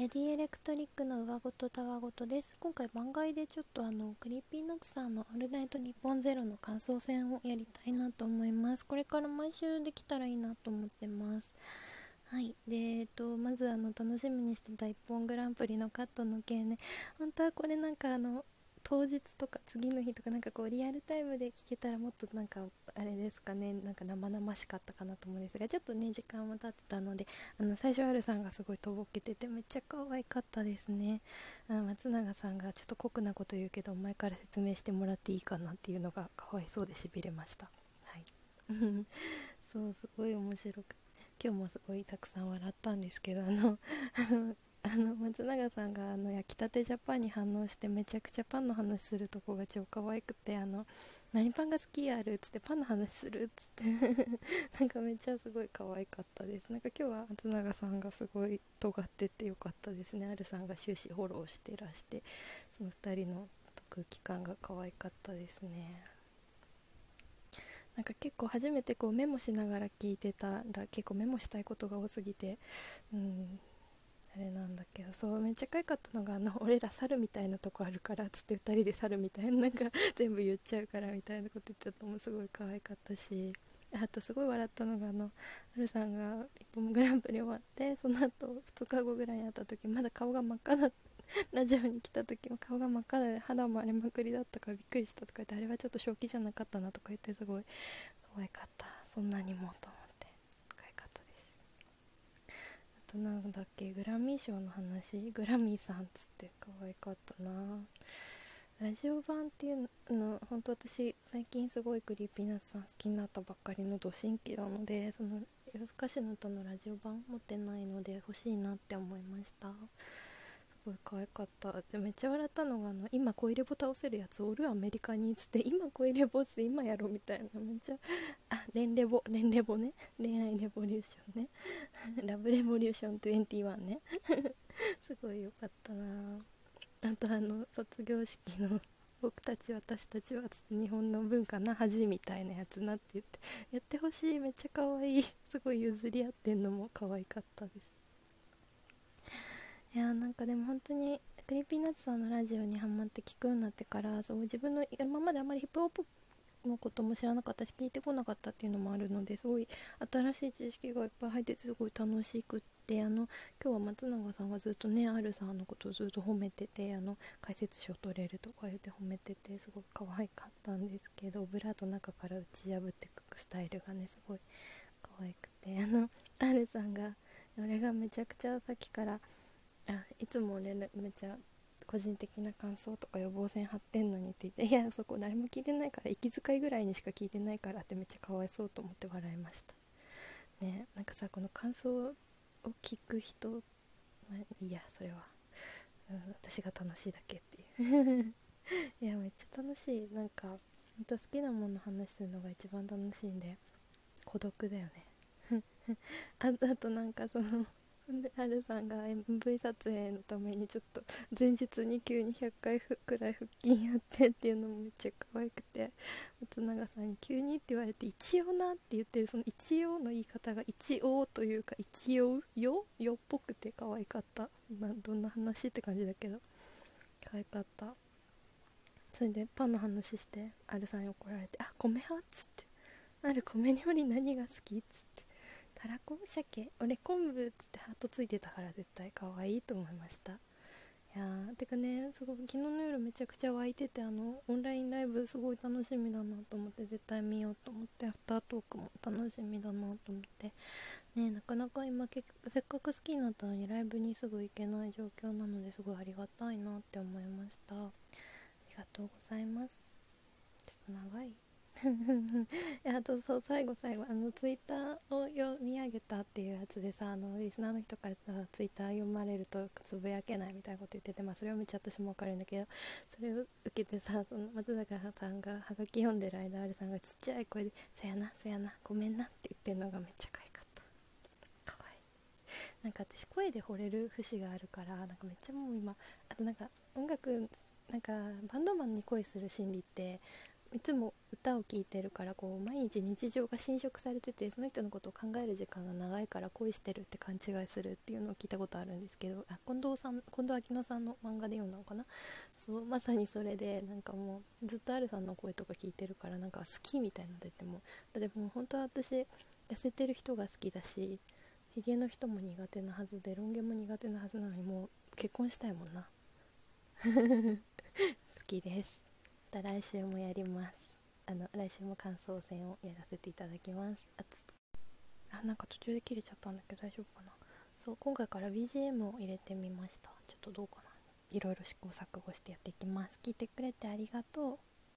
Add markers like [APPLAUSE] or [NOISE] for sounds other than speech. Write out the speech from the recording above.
レディエレクトリックの上ごとたわごとです。今回番外でちょっとあのクリーピーナッツさんの「オールナイトニッポンゼロの感想戦をやりたいなと思います。これから毎週できたらいいなと思ってます。はい。でえっとまずあの楽しみにしてた IPPONグランプリのカットの件ね。本当はこれなんかあの当日とか次の日とかなんかこうリアルタイムで聞けたらもっとなんかあれですかねなんか生々しかったかなと思うんですがちょっとね時間も経ってたのであの最初アルさんがすごいとぼけててめっちゃ可愛かったですね。あの松永さんがちょっと酷なこと言うけど前から説明してもらっていいかなっていうのがかわいそうでしびれました。はい。[LAUGHS] そうすごい面白く今日もすごいたくさん笑ったんですけどあのあの松永さんがあの焼きたてジャパンに反応してめちゃくちゃパンの話するとこが超可愛くてあの何パンが好きやるっつってパンの話するっつって [LAUGHS] なんかめっちゃすごい可愛かったです。なんか今日は松永さんがすごい尖っててよかったですね。あるさんが終始フォローしてらしてその2人の空気感が可愛かったですね。なんか結構初めてこうメモしながら聞いてたら結構メモしたいことが多すぎてうんあれなんだけどそうめっちゃ可愛かったのがあの [LAUGHS] 俺ら猿みたいなとこあるからっつって2人で猿みたいななんか全部言っちゃうからみたいなこと言ってたのもすごい可愛かったしあとすごい笑ったのがあのはるさんが一本 [LAUGHS] グランプリ終わってその後2日後ぐらいに会った時まだ顔が真っ赤だったラジオに来た時も顔が真っ赤で肌も荒れまくりだったからびっくりしたとか言ってあれはちょっと正気じゃなかったなとか言ってすごい可愛かった。そんなにもと。思となんだっけグラミー賞の話？[LAUGHS] グラミーさんっつって可愛かったな。ラジオ版っていうの本当私最近すごいクリーピーナッツさん好きになったばっかりのド新規なのでその夜更かしの歌のラジオ版持ってないので欲しいなって思いました。ごい可愛かった。でめっちゃ笑ったのがあの今コイレボ倒せるやつおるアメリカにっつって今コイレボって今やろみたいな。めっちゃあレンレボレンレボね。恋愛レボリューションね。[LAUGHS] ラブレボリューション21ね。[LAUGHS] すごい良かったな。あとあの卒業式の僕たち私たちは日本の文化な恥みたいなやつなって言ってやってほしいめっちゃ可愛い。すごい譲り合ってんのも可愛かったです。いやなんかでも本当にクリーピーナッツさんのラジオにハマって聞くようになってからそう自分の今まであまりヒップホップのことも知らなかったし聞いてこなかったっていうのもあるのですごい新しい知識がいっぱい入ってすごい楽しくってあの今日は松永さんがずっとね R さんのことをずっと褒めててあの解説書取れるとか言って褒めててすごい可愛かったんですけどブラート中から打ち破っていくスタイルがねすごい可愛くてあの R さんが俺がめちゃくちゃさっきからあいつも連絡めっちゃ個人的な感想とか予防線張ってんのにって言っていやそこ誰も聞いてないから息遣いぐらいにしか聞いてないからってめっちゃかわいそうと思って笑いました。ねなんかさこの感想を聞く人、まあ、いやそれは、うん、私が楽しいだけっていう。[LAUGHS] いやめっちゃ楽しい。なんかほんと好きなもの話するのが一番楽しいんで孤独だよね。[LAUGHS] ああとなんかそのでハルさんが MV 撮影のためにちょっと前日に急に100回くらい腹筋やってっていうのもめっちゃ可愛くて松永さんに急にって言われて一応なって言ってるその一応の言い方が一応というか一応よよっぽくて可愛かった。などんな話って感じだけど。可愛かった。それでパンの話してアルさんに怒られて「あ米派?」っつって「ある米料理何が好き?」っつって。たらこ鮭俺昆布っつってハートついてたから絶対可愛いと思いました。いやーてかねすごい昨日の夜めちゃくちゃ湧いててあのオンラインライブすごい楽しみだなと思って絶対見ようと思ってアフタートークも楽しみだなと思って。ねなかなか今結局せっかく好きになったのにライブにすぐ行けない状況なのですごいありがたいなって思いました。ありがとうございます。ちょっと長い。[LAUGHS] あとそう最後最後あのツイッターを読み上げたっていうやつでさあのリスナーの人からさツイッター読まれるとつぶやけないみたいなこと言っててまあそれをめっちゃ私も分かるんだけどそれを受けてさその松坂さんがはがき読んでる間あるさんがちっちゃい声で「せやなせやなごめんな」って言ってるのがめっちゃ可愛かった。かわい。いなんか私声で惚れる節があるからなんかめっちゃもう今あとなんか音楽なんかバンドマンに恋する心理っていつも歌を聴いてるからこう毎日日常が侵食されててその人のことを考える時間が長いから恋してるって勘違いするっていうのを聞いたことあるんですけどあ近藤さん近藤秋乃さんの漫画で読んだのかな？そうまさにそれでなんかもうずっとアルさんの声とか聞いてるからなんか好きみたいなの出てもだってもう本当は私痩せてる人が好きだしヒゲの人も苦手なはずでロン毛も苦手なはずなのにもう結婚したいもんな。[LAUGHS] 好きです。た来週もやります。あの来週も感想戦をやらせていただきます。あつあなんか途中で切れちゃったんだけど大丈夫かな。そう今回から BGM を入れてみました。ちょっとどうかな。いろいろ試行錯誤してやっていきます。聞いてくれてありがとう。